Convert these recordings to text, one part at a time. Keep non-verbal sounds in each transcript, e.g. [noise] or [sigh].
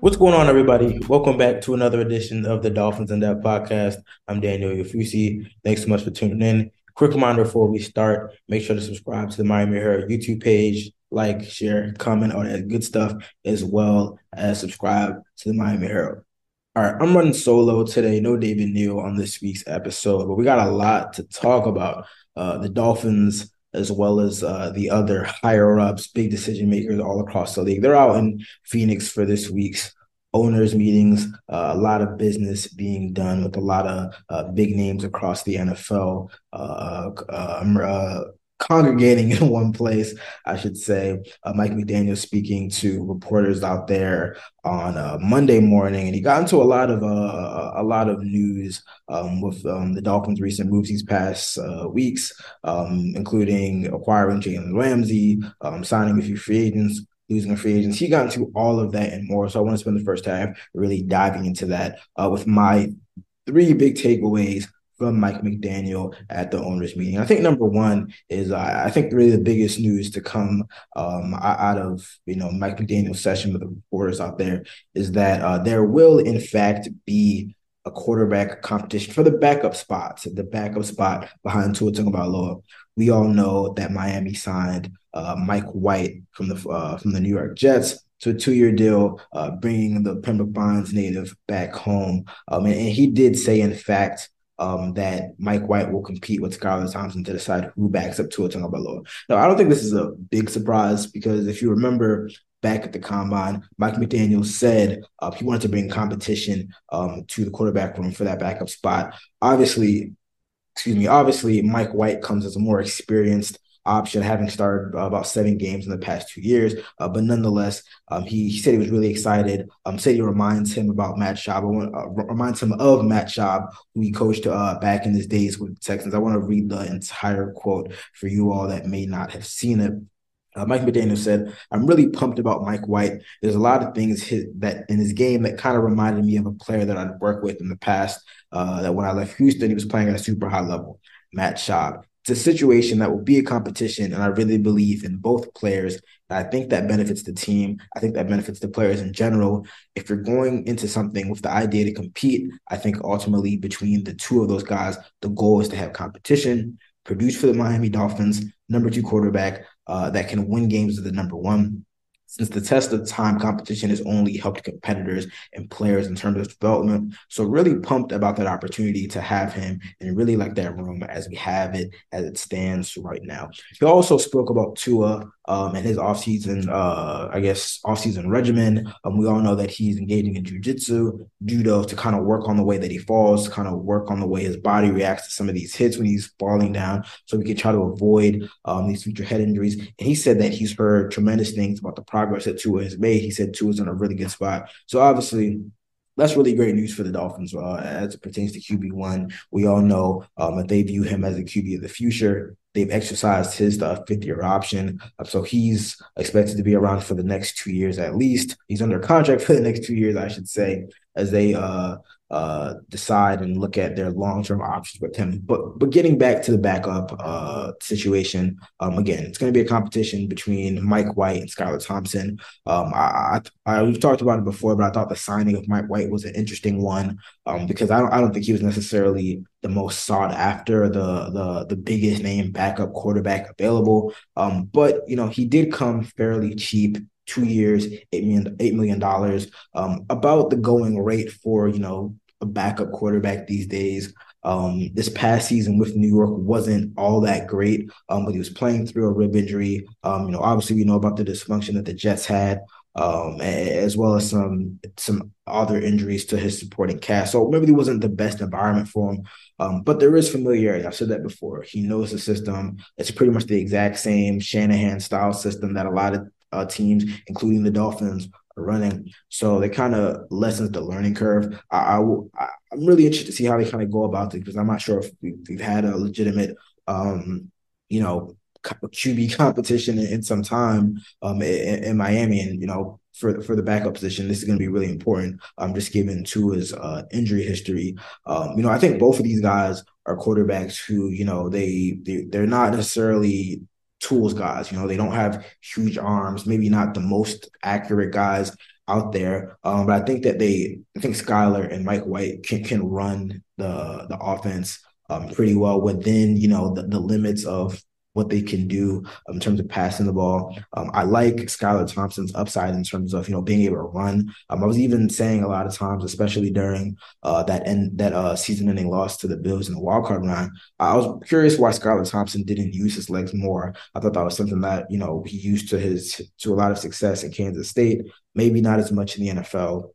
What's going on, everybody? Welcome back to another edition of the Dolphins in Depth podcast. I'm Daniel Oyefusi. Thanks so much for tuning in. Quick reminder before we start, make sure to subscribe to the Miami Herald YouTube page, like, share, comment, all that good stuff, as well as subscribe to the Miami Herald. All right, I'm running solo today. No David Neal on this week's episode, but we got a lot to talk about. Uh, the Dolphins as well as uh, the other higher ups, big decision makers all across the league. They're out in Phoenix for this week's owners meetings. Uh, a lot of business being done with a lot of uh, big names across the NFL. Congregating [laughs] in one place, I should say. Uh, Mike McDaniel speaking to reporters out there on uh, Monday morning, and he got into a lot of uh, a lot of news um, with um, the Dolphins' recent moves these past uh, weeks, um, including acquiring Jalen Ramsey, um, signing a few free agents. Losing a free agents, he got into all of that and more. So I want to spend the first half really diving into that uh, with my three big takeaways from Mike McDaniel at the owners meeting. I think number one is uh, I think really the biggest news to come um, out of you know Mike McDaniel's session with the reporters out there is that uh, there will in fact be a quarterback competition for the backup spots, the backup spot behind Tua Tagovailoa. We all know that Miami signed uh, Mike White from the uh, from the New York Jets to a two-year deal, uh, bringing the Pembroke Pines native back home. Um, and, and, he did say, in fact, um, that Mike White will compete with Skylar Thompson to decide who backs up Tua Tagovailoa. Now, I don't think this is a big surprise because if you remember back at the combine, Mike McDaniel said uh, he wanted to bring competition um, to the quarterback room for that backup spot. Obviously, excuse me, obviously Mike White comes as a more experienced option, having started uh, about seven games in the past two years. Uh, but nonetheless, um, he, he, said he was really excited. Um, said he reminds him about Matt Schaub. uh, reminds him of Matt Schaub, who he coached uh, back in his days with the Texans. I want to read the entire quote for you all that may not have seen it. Uh, Mike McDaniel said, I'm really pumped about Mike White. There's a lot of things his, that in his game that kind of reminded me of a player that I'd worked with in the past. Uh, that when I left Houston, he was playing at a super high level. Matt Schaub. It's a situation that will be a competition, and I really believe in both players. I think that benefits the team. I think that benefits the players in general. If you're going into something with the idea to compete, I think ultimately between the two of those guys, the goal is to have competition, produce for the Miami Dolphins, number two quarterback uh, that can win games with the number one since the test of time competition has only helped competitors and players in terms of development. So really pumped about that opportunity to have him and really like that room as we have it as it stands right now. He also spoke about Tua um, and his offseason, uh, I guess, offseason regimen. Um, we all know that he's engaging in jujitsu, judo to kind of work on the way that he falls, kind of work on the way his body reacts to some of these hits when he's falling down so we can try to avoid um, these future head injuries. And he said that he's heard tremendous things about the progress that Tua has made. He said Tua's in a really good spot. So obviously, that's really great news for the Dolphins uh, as it pertains to QB one. We all know um, that they view him as a QB of the future. They've exercised his uh, fifth year option, uh, so he's expected to be around for the next two years at least. He's under contract for the next two years, I should say, as they uh, uh, decide and look at their long term options with him. But but getting back to the backup uh, situation, um, again, it's going to be a competition between Mike White and Skylar Thompson. Um, I, I, I, we've talked about it before, but I thought the signing of Mike White was an interesting one um, because I don't I don't think he was necessarily the most sought after, the the the biggest name backup quarterback available. Um, but you know he did come fairly cheap two years, eight million eight million dollars. Um, about the going rate for you know a backup quarterback these days. Um, this past season with New York wasn't all that great, um, but he was playing through a rib injury. Um, you know, obviously we know about the dysfunction that the Jets had um, as well as some some other injuries to his supporting cast. So maybe it wasn't the best environment for him, um, but there is familiarity. I've said that before. He knows the system. It's pretty much the exact same Shanahan style system that a lot of uh, teams, including the Dolphins, running. So they kind of lessens the learning curve. I, I, am really interested to see how they kind of go about it because I'm not sure if we, have had a legitimate, um, you know, QB [laughs] competition in, in some time um, in, in, Miami, and you know, for for the backup position, this is going to be really important. Um, just given Tua's uh, injury history, um, you know, I think both of these guys are quarterbacks who, you know, they, they they're not necessarily tools guys. You know, they don't have huge arms, maybe not the most accurate guys out there. Um, but I think that they, I think Skylar and Mike White can can run the the offense um, pretty well within you know the, the limits of what they can do um, in terms of passing the ball. Um, I like Skylar Thompson's upside in terms of you know being able to run. Um, I was even saying a lot of times, especially during uh, that end that uh, season-ending loss to the Bills in the wild card round, I was curious why Skylar Thompson didn't use his legs more. I thought that was something that you know he used to his to a lot of success in Kansas State. Maybe not as much in the NFL.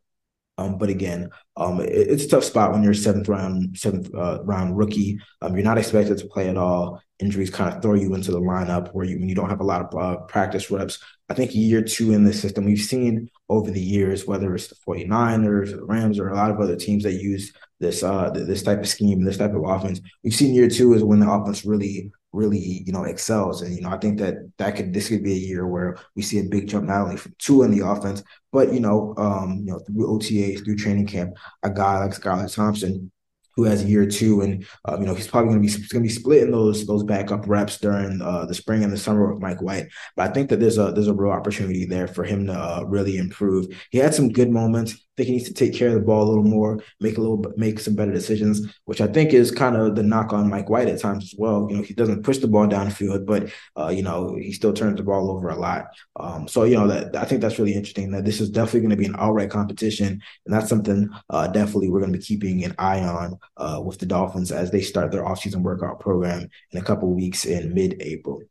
Um, but again, um, it, it's a tough spot when you're seventh round, seventh uh, round rookie. Um, you're not expected to play at all. Injuries kind of throw you into the lineup where you when you don't have a lot of uh, practice reps. I think year two in the system, we've seen over the years, whether it's the 49ers or the Rams or a lot of other teams that use this uh this type of scheme, this type of offense. We've seen year two is when the offense really really you know excels. And you know i think that that could this could be a year where we see a big jump not only from Tua in the offense but you know um you know through otas through training camp a guy like skylar thompson who has year two, and um, you know he's probably going to be going to be splitting those those backup reps during uh, the spring and the summer with Mike White. But I think that there's a there's a real opportunity there for him to uh, really improve. He had some good moments I think he needs to take care of the ball a little more, make a little, make some better decisions, which I think is kind of the knock on Mike White at times as well. You know, he doesn't push the ball downfield, but uh, you know he still turns the ball over a lot. Um, so you know that I think that's really interesting. That this is definitely going to be an outright competition, and that's something uh, definitely we're going to be keeping an eye on uh, with the Dolphins as they start their offseason workout program in a couple weeks in mid-April.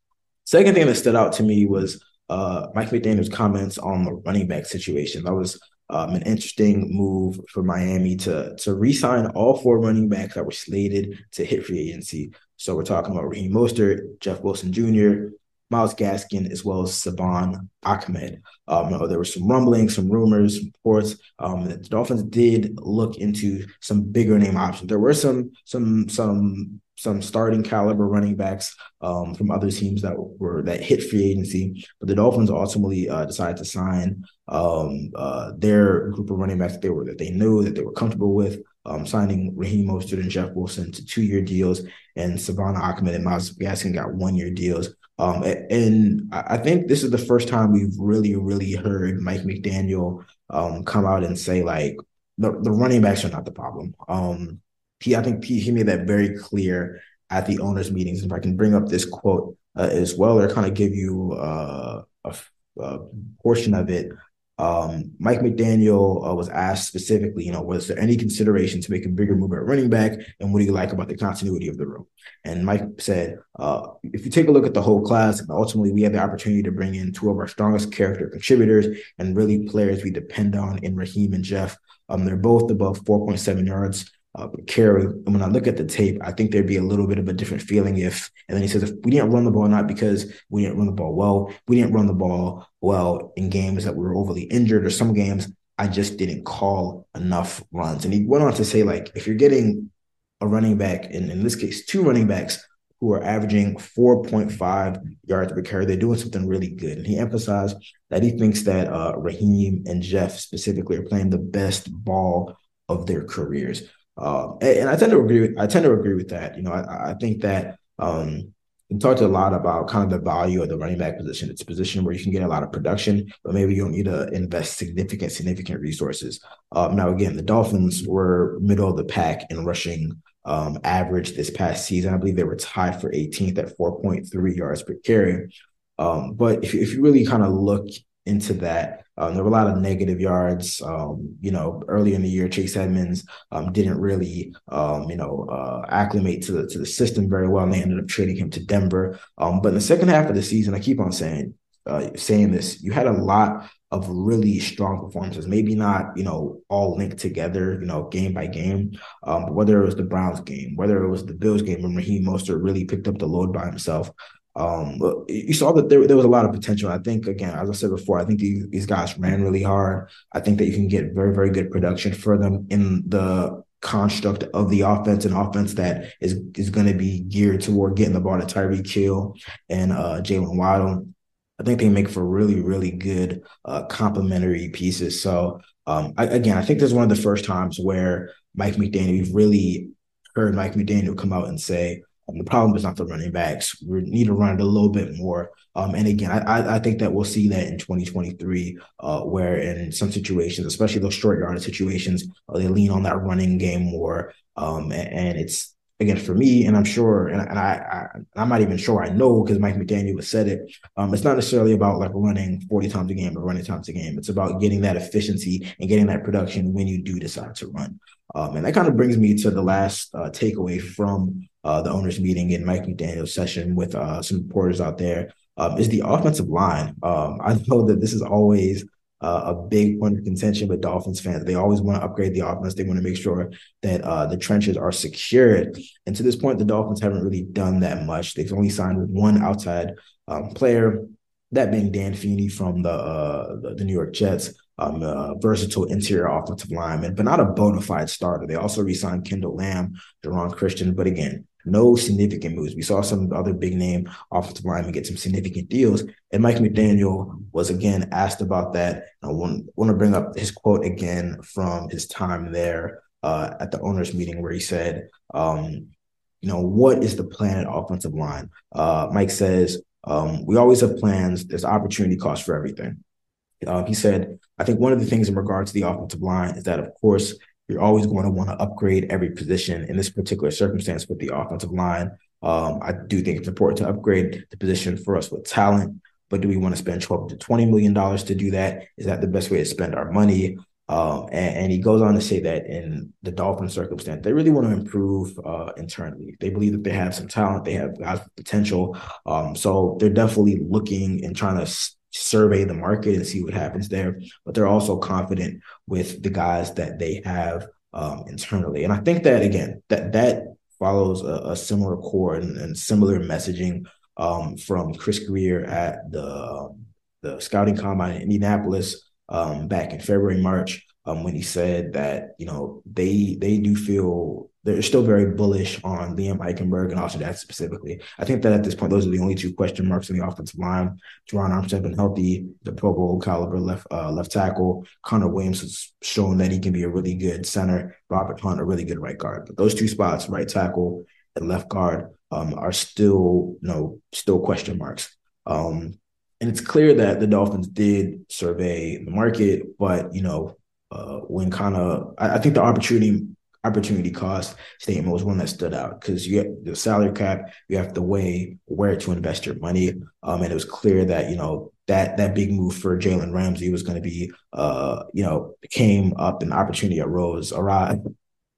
Second thing that stood out to me was uh, Mike McDaniel's comments on the running back situation. That was um, an interesting move for Miami to to re-sign all four running backs that were slated to hit free agency. So we're talking about Raheem Mostert, Jeff Wilson Jr., Myles Gaskin, as well as Salvon Ahmed. Um, there were some rumblings, some rumors, reports. Um, that the Dolphins did look into some bigger name options. There were some some some some starting caliber running backs um, from other teams that were that hit free agency, but the Dolphins ultimately uh, decided to sign um, uh, their group of running backs that they were that they knew that they were comfortable with. Um, signing Raheem Mostert and Jeff Wilson to two year deals, and Salvon Ahmed and Myles Gaskin got one year deals. Um, and I think this is the first time we've really, really heard Mike McDaniel um, come out and say like the, the running backs are not the problem. Um, he I think he, he made that very clear at the owners' meetings. If I can bring up this quote uh, as well, or kind of give you uh, a, a, portion of it. Um, Mike McDaniel uh, was asked specifically, you know, was there any consideration to make a bigger move at running back, and what do you like about the continuity of the room? And Mike said, uh, if you take a look at the whole class, ultimately we had the opportunity to bring in two of our strongest character contributors and really players we depend on in Raheem and Jeff. Um, they're both above 4.7 yards uh, carry. And when I look at the tape, I think there'd be a little bit of a different feeling if, and then he says, if we didn't run the ball, not because we didn't run the ball well, we didn't run the ball well in games that we were overly injured or some games I just didn't call enough runs. And he went on to say, like, if you're getting a running back, and in this case, two running backs who are averaging 4.5 yards per carry, they're doing something really good. And he emphasized that he thinks that uh, Raheem and Jeff specifically are playing the best ball of their careers. Um, and, and, I tend to agree with I tend to agree with that. You know, I, I think that um, we talked a lot about kind of the value of the running back position. It's a position where you can get a lot of production, but maybe you don't need to invest significant, significant resources. Um, now, again, the Dolphins were middle of the pack in rushing um, average this past season. I believe they were tied for 18th at 4.3 yards per carry. Um, but if, if you really kind of look into that. Um, there were a lot of negative yards. Um, you know, early in the year, Chase Edmonds um, didn't really, um, you know, uh, acclimate to the to the system very well, and they ended up trading him to Denver. Um, but in the second half of the season, I keep on saying uh, saying this, you had a lot of really strong performances. Maybe not, you know, all linked together, you know, game by game. Um, whether it was the Browns game, whether it was the Bills game, when Raheem Mostert really picked up the load by himself. Um, you saw that there, there was a lot of potential. I think, again, as I said before, I think these, these guys ran really hard. I think that you can get very, very good production for them in the construct of the offense, an offense that is is going to be geared toward getting the ball to Tyreek Hill and uh, Jaylen Waddle. I think they make for really, really good uh, complementary pieces. So, um, I, again, I think this is one of the first times where Mike McDaniel, we've really heard Mike McDaniel come out and say, um, the problem is not the running backs. We need to run it a little bit more. Um, and again, I, I think that we'll see that in 2023, uh, where in some situations, especially those short yardage situations, uh, they lean on that running game more. Um, and, and, it's again for me, and I'm sure, and, and I, I am not even sure I know because Mike McDaniel said it. Um, it's not necessarily about like running 40 times a game or running times a game. It's about getting that efficiency and getting that production when you do decide to run. Um, and that kind of brings me to the last uh, takeaway from uh, the owners' meeting and Mike McDaniel's session with uh, some reporters out there. Um, is the offensive line. Um, I know that this is always uh, a big point of contention with Dolphins fans. They always want to upgrade the offense. They want to make sure that uh, the trenches are secured. And to this point, the Dolphins haven't really done that much. They've only signed one outside um, player, that being Dan Feeney from the uh, the, the, New York Jets. Um, versatile interior offensive lineman, but not a bona fide starter. They also re-signed Kendall Lamm, Geron Christian, but again, no significant moves. We saw some other big name offensive linemen get some significant deals. And Mike McDaniel was again asked about that. I want, want to bring up his quote again from his time there uh, at the owners meeting where he said, um, you know, what is the plan at offensive line? Uh, Mike says, um, we always have plans. There's opportunity cost for everything. Uh, he said, I think one of the things in regard to the offensive line is that, of course, you're always going to want to upgrade every position in this particular circumstance with the offensive line. Um, I do think it's important to upgrade the position for us with talent, but do we want to spend 12 to 20 million dollars to do that? Is that the best way to spend our money? Um, and, and, he goes on to say that in the Dolphin circumstance, they really want to improve uh, internally. They believe that they have some talent, they have guys with potential. Um, so they're definitely looking and trying to survey the market and see what happens there. But they're also confident with the guys that they have um, internally. And I think that again, that that follows a, a similar core and, and similar messaging um, from Chris Grier at the the scouting combine in Indianapolis um, back in February, March, um, when he said that you know they they do feel they're still very bullish on Liam Eichenberg and also that specifically. I think that at this point, those are the only two question marks in the offensive line. Terron Armstead been healthy, the Pro Bowl caliber left uh, left tackle. Connor Williams has shown that he can be a really good center. Robert Hunt, a really good right guard. But those two spots, right tackle and left guard, um, are still you know still question marks. Um, and it's clear that the Dolphins did survey the market, but you know uh, when kind of I, I think the opportunity opportunity cost statement was one that stood out because you get the salary cap, you have to weigh where to invest your money. Um, and it was clear that, you know, that that big move for Jalen Ramsey was going to be, uh, you know, came up and opportunity arose, arrived,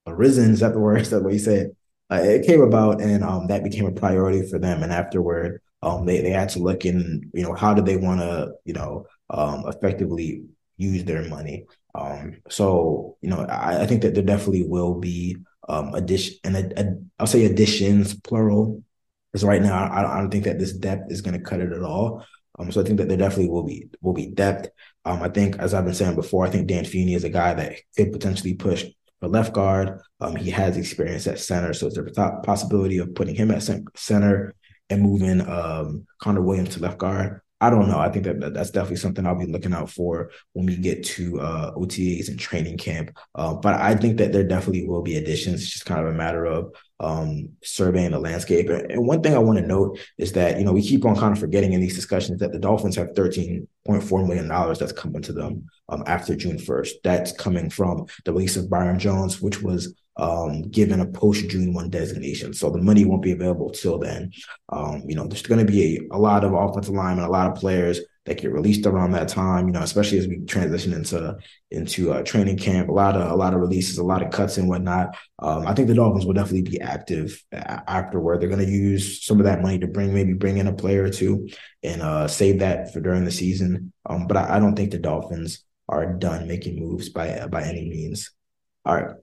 arisen. Is that the word? [laughs] Is that what you said? Uh, it came about and um, that became a priority for them. And afterward, um, they, they had to look in, you know, how do they want to, you know, um, effectively use their money. Um, so you know, I, I, think that there definitely will be um, addition and I'll say additions plural, because right now I, I don't think that this depth is going to cut it at all. Um, so I think that there definitely will be will be depth. Um, I think, as I've been saying before, I think Dan Feeney is a guy that could potentially push for left guard. Um, he has experience at center, so there's a possibility of putting him at center and moving um, Connor Williams to left guard. I don't know. I think that that's definitely something I'll be looking out for when we get to uh, OTAs and training camp. Uh, but I think that there definitely will be additions. It's just kind of a matter of um, surveying the landscape. And one thing I want to note is that you know we keep on kind of forgetting in these discussions that the Dolphins have thirteen point four million dollars that's coming to them um, after June first. That's coming from the release of Byron Jones, which was um, given a post June 1 designation. So the money won't be available till then. Um, you know, there's going to be a, a, lot of offensive linemen, a lot of players that get released around that time. You know, especially as we transition into into uh, training camp, a lot of a lot of releases, a lot of cuts and whatnot. Um, I think the Dolphins will definitely be active afterward. They're going to use some of that money to bring maybe bring in a player or two and uh, save that for during the season. Um, but I, I don't think the Dolphins are done making moves by by any means. All right.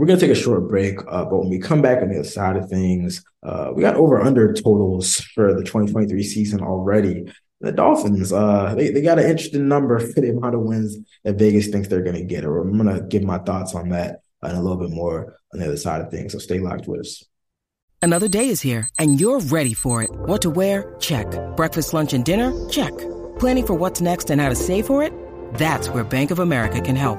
We're going to take a short break, uh, but when we come back on the other side of things, uh, we got over under totals for the 2023 season already. The Dolphins, uh, they, they got an interesting number [laughs] for the amount of wins that Vegas thinks they're going to get. Or I'm going to give my thoughts on that and a little bit more on the other side of things. So stay locked with us. Another day is here, and you're ready for it. What to wear? Check. Breakfast, lunch, and dinner? Check. Planning for what's next and how to save for it? That's where Bank of America can help.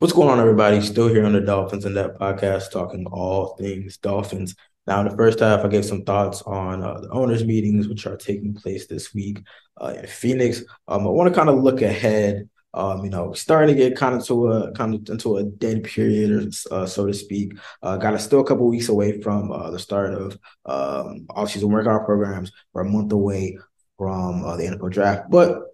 What's going on, everybody? Still here on the Dolphins in Depth podcast, talking all things Dolphins. Now, in the first half, I gave some thoughts on uh, the owners' meetings, which are taking place this week uh, in Phoenix. Um, I want to kind of look ahead. Um, you know, starting to get kind of to a kind of into a dead period, uh, so to speak. Uh, got us still a couple weeks away from uh, the start of um, off-season workout programs. We're a month away from uh, the NFL draft, but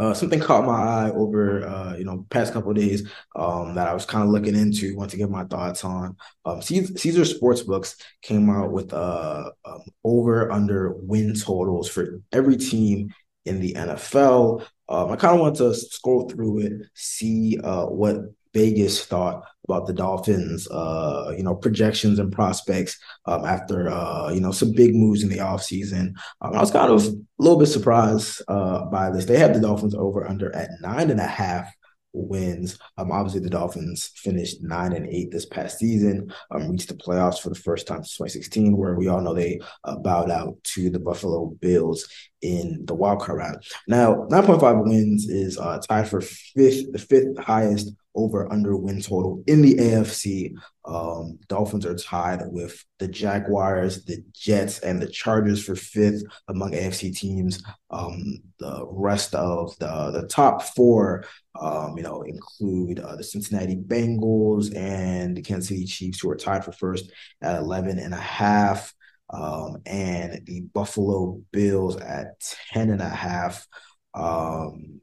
uh, something caught my eye over uh, you know past couple days um, that I was kind of looking into, want to get my thoughts on. Um, Caesar, Sportsbooks came out with uh, um, over under win totals for every team in the NFL. Um, I kind of want to scroll through it, see uh, what Vegas thought about the Dolphins, uh, you know, projections and prospects um, after, uh, you know, some big moves in the offseason. Um, I was kind of a little bit surprised uh, by this. They have the Dolphins over under at nine and a half wins. Um, obviously, the Dolphins finished nine and eight this past season, um, reached the playoffs for the first time since 2016, where we all know they uh, bowed out to the Buffalo Bills in the wildcard round. Now, 9.5 wins is uh, tied for fifth, the fifth highest over under win total in the AFC. Um, Dolphins are tied with the Jaguars, the Jets, and the Chargers for fifth among AFC teams. Um, the rest of the the top four, um, you know, include uh, the Cincinnati Bengals and the Kansas City Chiefs, who are tied for first at 11 and a half. Um, and the Buffalo Bills at 10 and a half. Um,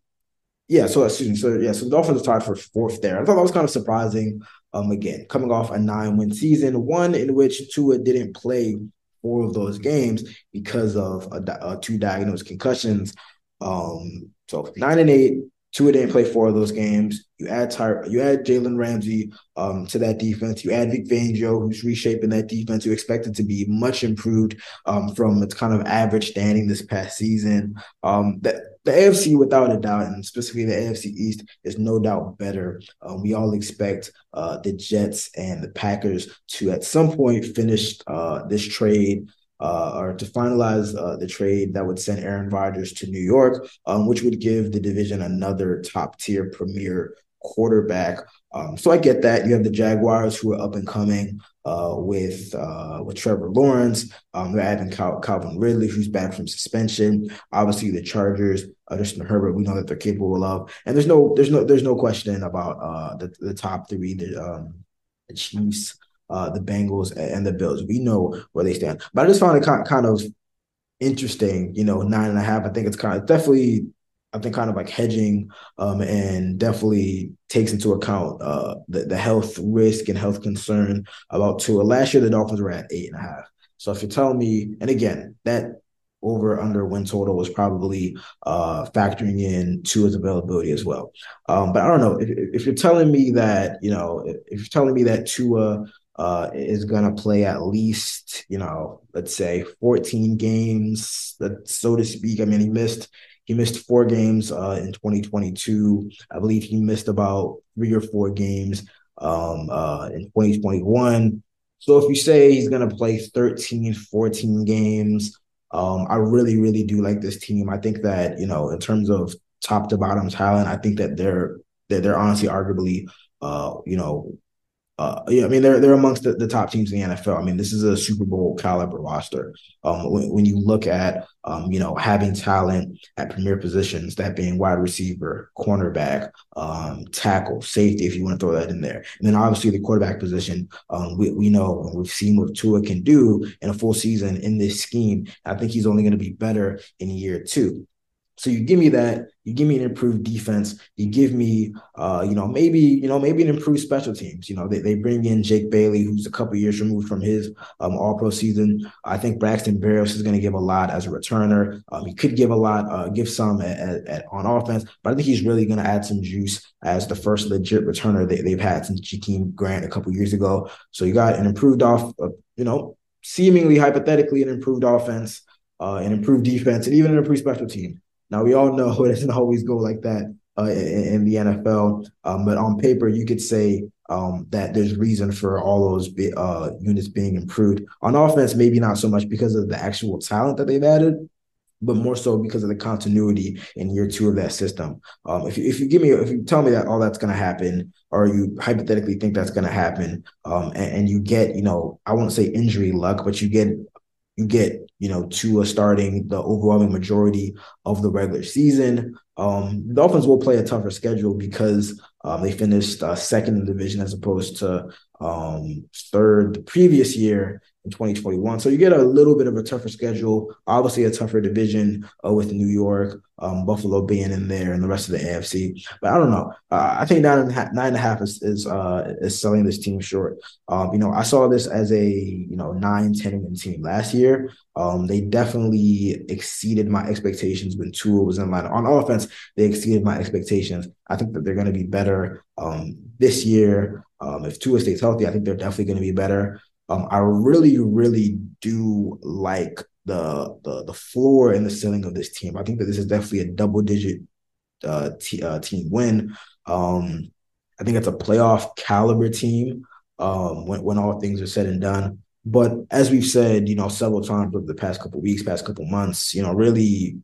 yeah, so excuse me. So yeah, so the Dolphins are tied for fourth there. I thought that was kind of surprising. Um, again, coming off a nine-win season, one in which Tua didn't play four of those games because of a, a two diagnosed concussions. Um, so nine and eight, Tua didn't play four of those games. You add Ty- you add Jalen Ramsey um, to that defense. You add Vic Fangio, who's reshaping that defense. You expect it to be much improved um, from its kind of average standing this past season. Um, that the AFC, without a doubt, and specifically the AFC East, is no doubt better. Um, we all expect uh, the Jets and the Packers to at some point finish uh, this trade uh, or to finalize uh, the trade that would send Aaron Rodgers to New York, um, which would give the division another top tier premier quarterback. Um, so I get that you have the Jaguars who are up and coming uh, with uh, with Trevor Lawrence. Um, they're adding Cal- Calvin Ridley, who's back from suspension. Obviously, the Chargers, uh, Justin Herbert, we know that they're capable of. And there's no there's no there's no question about uh, the the top three, the um, the Chiefs, uh, the Bengals, and the Bills. We know where they stand. But I just found it kind kind of interesting. You know, nine and a half. I think it's kind of definitely I think kind of like hedging um, and definitely takes into account uh, the, the health risk and health concern about Tua. Last year, the Dolphins were at eight and a half. So if you're telling me, and again, that over under win total was probably uh, factoring in Tua's availability as well. Um, but I don't know if, if, you're telling me that, you know, if, you're telling me that Tua uh, is to play at least, you know, let's say 14 games, so to speak. I mean, he missed he missed four games uh, in 2022. I believe he missed about three or four games um, uh, in 2021. So if you say he's going to play 13, 14 games, um, I really, really do like this team. I think that, you know, in terms of top to bottom talent, I think that they're that they're honestly arguably uh, you know, uh, yeah, I mean they're they're amongst the, the, top teams in the NFL. I mean this is a Super Bowl caliber roster. Um, when, when you look at um, you know having talent at premier positions, that being wide receiver, cornerback, um, tackle, safety, if you want to throw that in there, and then obviously the quarterback position. Um, we we know we've seen what Tua can do in a full season in this scheme. I think he's only going to be better in year two. So you give me that, you give me an improved defense, you give me, uh, you know, maybe, you know, maybe an improved special teams. You know, they, they bring in Jake Bailey, who's a couple years removed from his um, All Pro season. I think Braxton Berrios is to give a lot as a returner. Um, he could give a lot, uh, give some at, at, at, on offense, but I think he's really to add some juice as the first legit returner they, they've had since Jakeem Grant a couple years ago. So you got an improved off, uh, you know, seemingly hypothetically an improved offense, uh, an improved defense, and even an improved special team. Now we all know [laughs] it doesn't always go like that uh, in, in, the NFL, um, but on paper you could say um, that there's reason for all those uh, units being improved. On offense, maybe not so much because of the actual talent that they've added, but more so because of the continuity in year two of that system. Um, if you if you give me if you tell me that all that's going to happen, or you hypothetically think that's going to happen, um, and, and, you get you know I won't say injury luck, but you get you get you know Tua starting the overwhelming majority of the regular season. Um, the Dolphins will play a tougher schedule because um, they finished uh, second in the division as opposed to um, third the previous year in 2021. So you get a little bit of a tougher schedule, obviously a tougher division uh, with New York, um, Buffalo being in there, and the rest of the AFC. But I don't know. Uh, I think nine and a half, nine and a half is is, uh, is selling this team short. Um, you know, I saw this as a you know nine, 10 win team last year. Um, they definitely exceeded my expectations when Tua was in line. On offense, they exceeded my expectations. I think that they're going to be better um, this year. Um, if Tua stays healthy, I think they're definitely going to be better. Um, I really, really do like the, the the floor and the ceiling of this team. I think that this is definitely a double digit uh, t- uh, team win. Um, I think it's a playoff caliber team um, when when all things are said and done. But as we've said, you know, several times over the past couple weeks, past couple months, you know, really,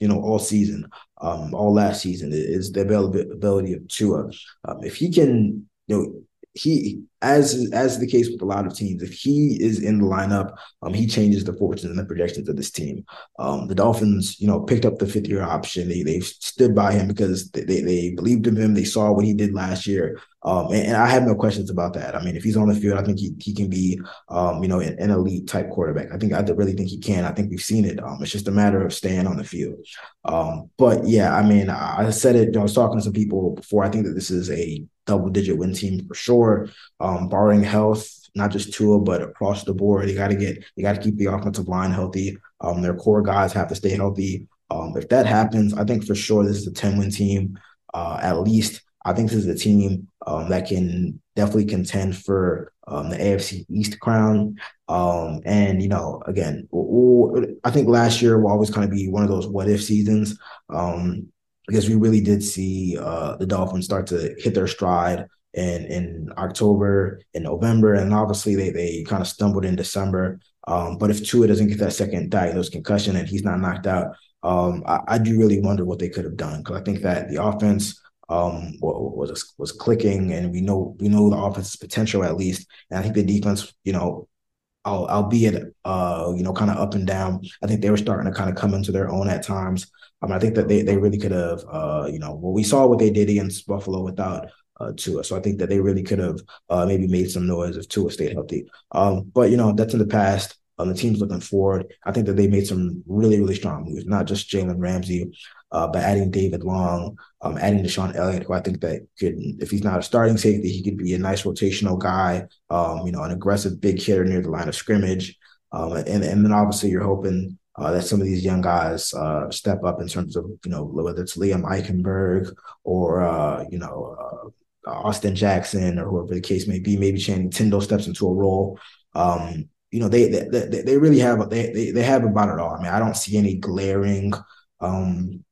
you know, all season, um, all last season is the availability of Tua. Um, if he can, you know, he as as the case with a lot of teams, if he is in the lineup, um, he changes the fortunes and the projections of this team. Um, the Dolphins, you know, picked up the fifth year option. They they stood by him because they, they, believed in him. They saw what he did last year. Um, and, and, I have no questions about that. I mean, if he's on the field, I think he, he can be, um, you know, an, an, elite type quarterback. I think I really think he can. I think we've seen it. Um, it's just a matter of staying on the field. Um, but yeah, I mean, I said it. I was talking to some people before. I think that this is a double digit win team for sure. Um, barring health, not just Tua, but across the board, you got to get, you got to keep the offensive line healthy. Um, their core guys have to stay healthy. Um, if that happens, I think for sure this is a 10 win team, uh, at least. I think this is a team um, that can definitely contend for um, the AFC East crown. Um, and, you know, again, I think last year will always kind of be one of those what if seasons. Um, because we really did see uh, the Dolphins start to hit their stride in in October and November, and obviously they they kind of stumbled in December. Um, but if Tua doesn't get that second diagnosed concussion and he's not knocked out, um, I, I, do really wonder what they could have done because I think that the offense um, was was clicking, and we know we know the offense's potential at least, and I think the defense, you know, albeit uh, you know, kind of up and down. I think they were starting to kind of come into their own at times. Um, I think that they they really could have, uh, you know, well, we saw what they did against Buffalo without uh, Tua. So I think that they really could have uh, maybe made some noise if Tua stayed healthy. Um, but you know, that's in the past. Um, the team's looking forward. I think that they made some really, really strong moves, not just Jalen Ramsey, uh, but adding David Long, um, adding DeShon Elliott, who I think that could, if he's not a starting safety, he could be a nice rotational guy, um, you know, an aggressive big hitter near the line of scrimmage. Um, and, and then obviously you're hoping uh, that some of these young guys uh, step up in terms of, you know, whether it's Liam Eichenberg or, uh, you know, uh, Austin Jackson or whoever the case may be, maybe Channing Tindall steps into a role. Um, you know, they, they they really have they, they they have about it all. I mean, I don't see any glaring um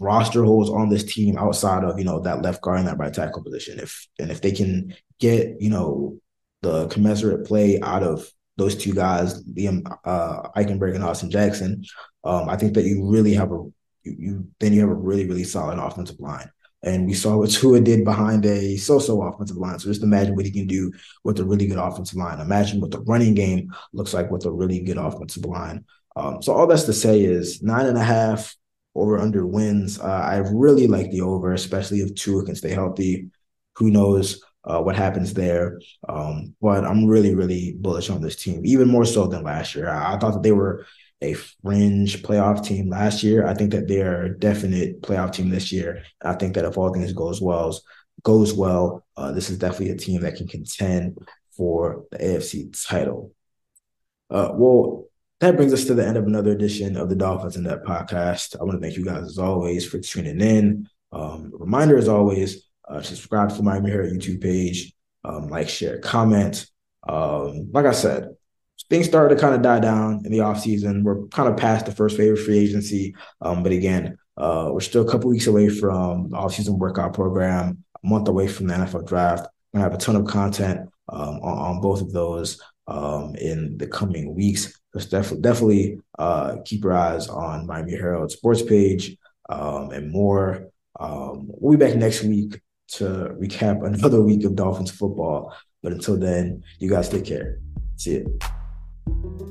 roster holes on this team outside of you know that left guard and that right tackle position. If and if they can get you know the commensurate play out of those two guys, Liam uh, Eichenberg and Austin Jackson, um, I think that you really have a you, you then you have a really really solid offensive line. And we saw what Tua did behind a so-so offensive line. So just imagine what he can do with a really good offensive line. Imagine what the running game looks like with a really good offensive line. Um, so all that's to say is nine and a half over under wins. Uh, I really like the over, especially if Tua can stay healthy. Who knows uh, what happens there? Um, but I'm really, really bullish on this team, even more so than last year. I, I thought that they were a fringe playoff team last year. I think that they're a definite playoff team this year. I think that if all things goes well, goes well, uh, this is definitely a team that can contend for the AFC title. Uh, well, that brings us to the end of another edition of the Dolphins in Depth podcast. I want to thank you guys as always for tuning in. Um, reminder as always, uh, subscribe to my Mirror YouTube page, um, like, share, comment. Um, like I said, things started to kind of die down in the offseason. We're kind of past the first wave of free agency. Um, but again, uh, we're still a couple weeks away from the offseason workout program, a month away from the NFL draft. We're going to have a ton of content um, on, on, both of those um, in the coming weeks. Just definitely, definitely uh, keep your eyes on Miami Herald sports page um, and more. Um, we'll be back next week to recap [laughs] another week of Dolphins football. But until then, you guys take care. See you. Thank you.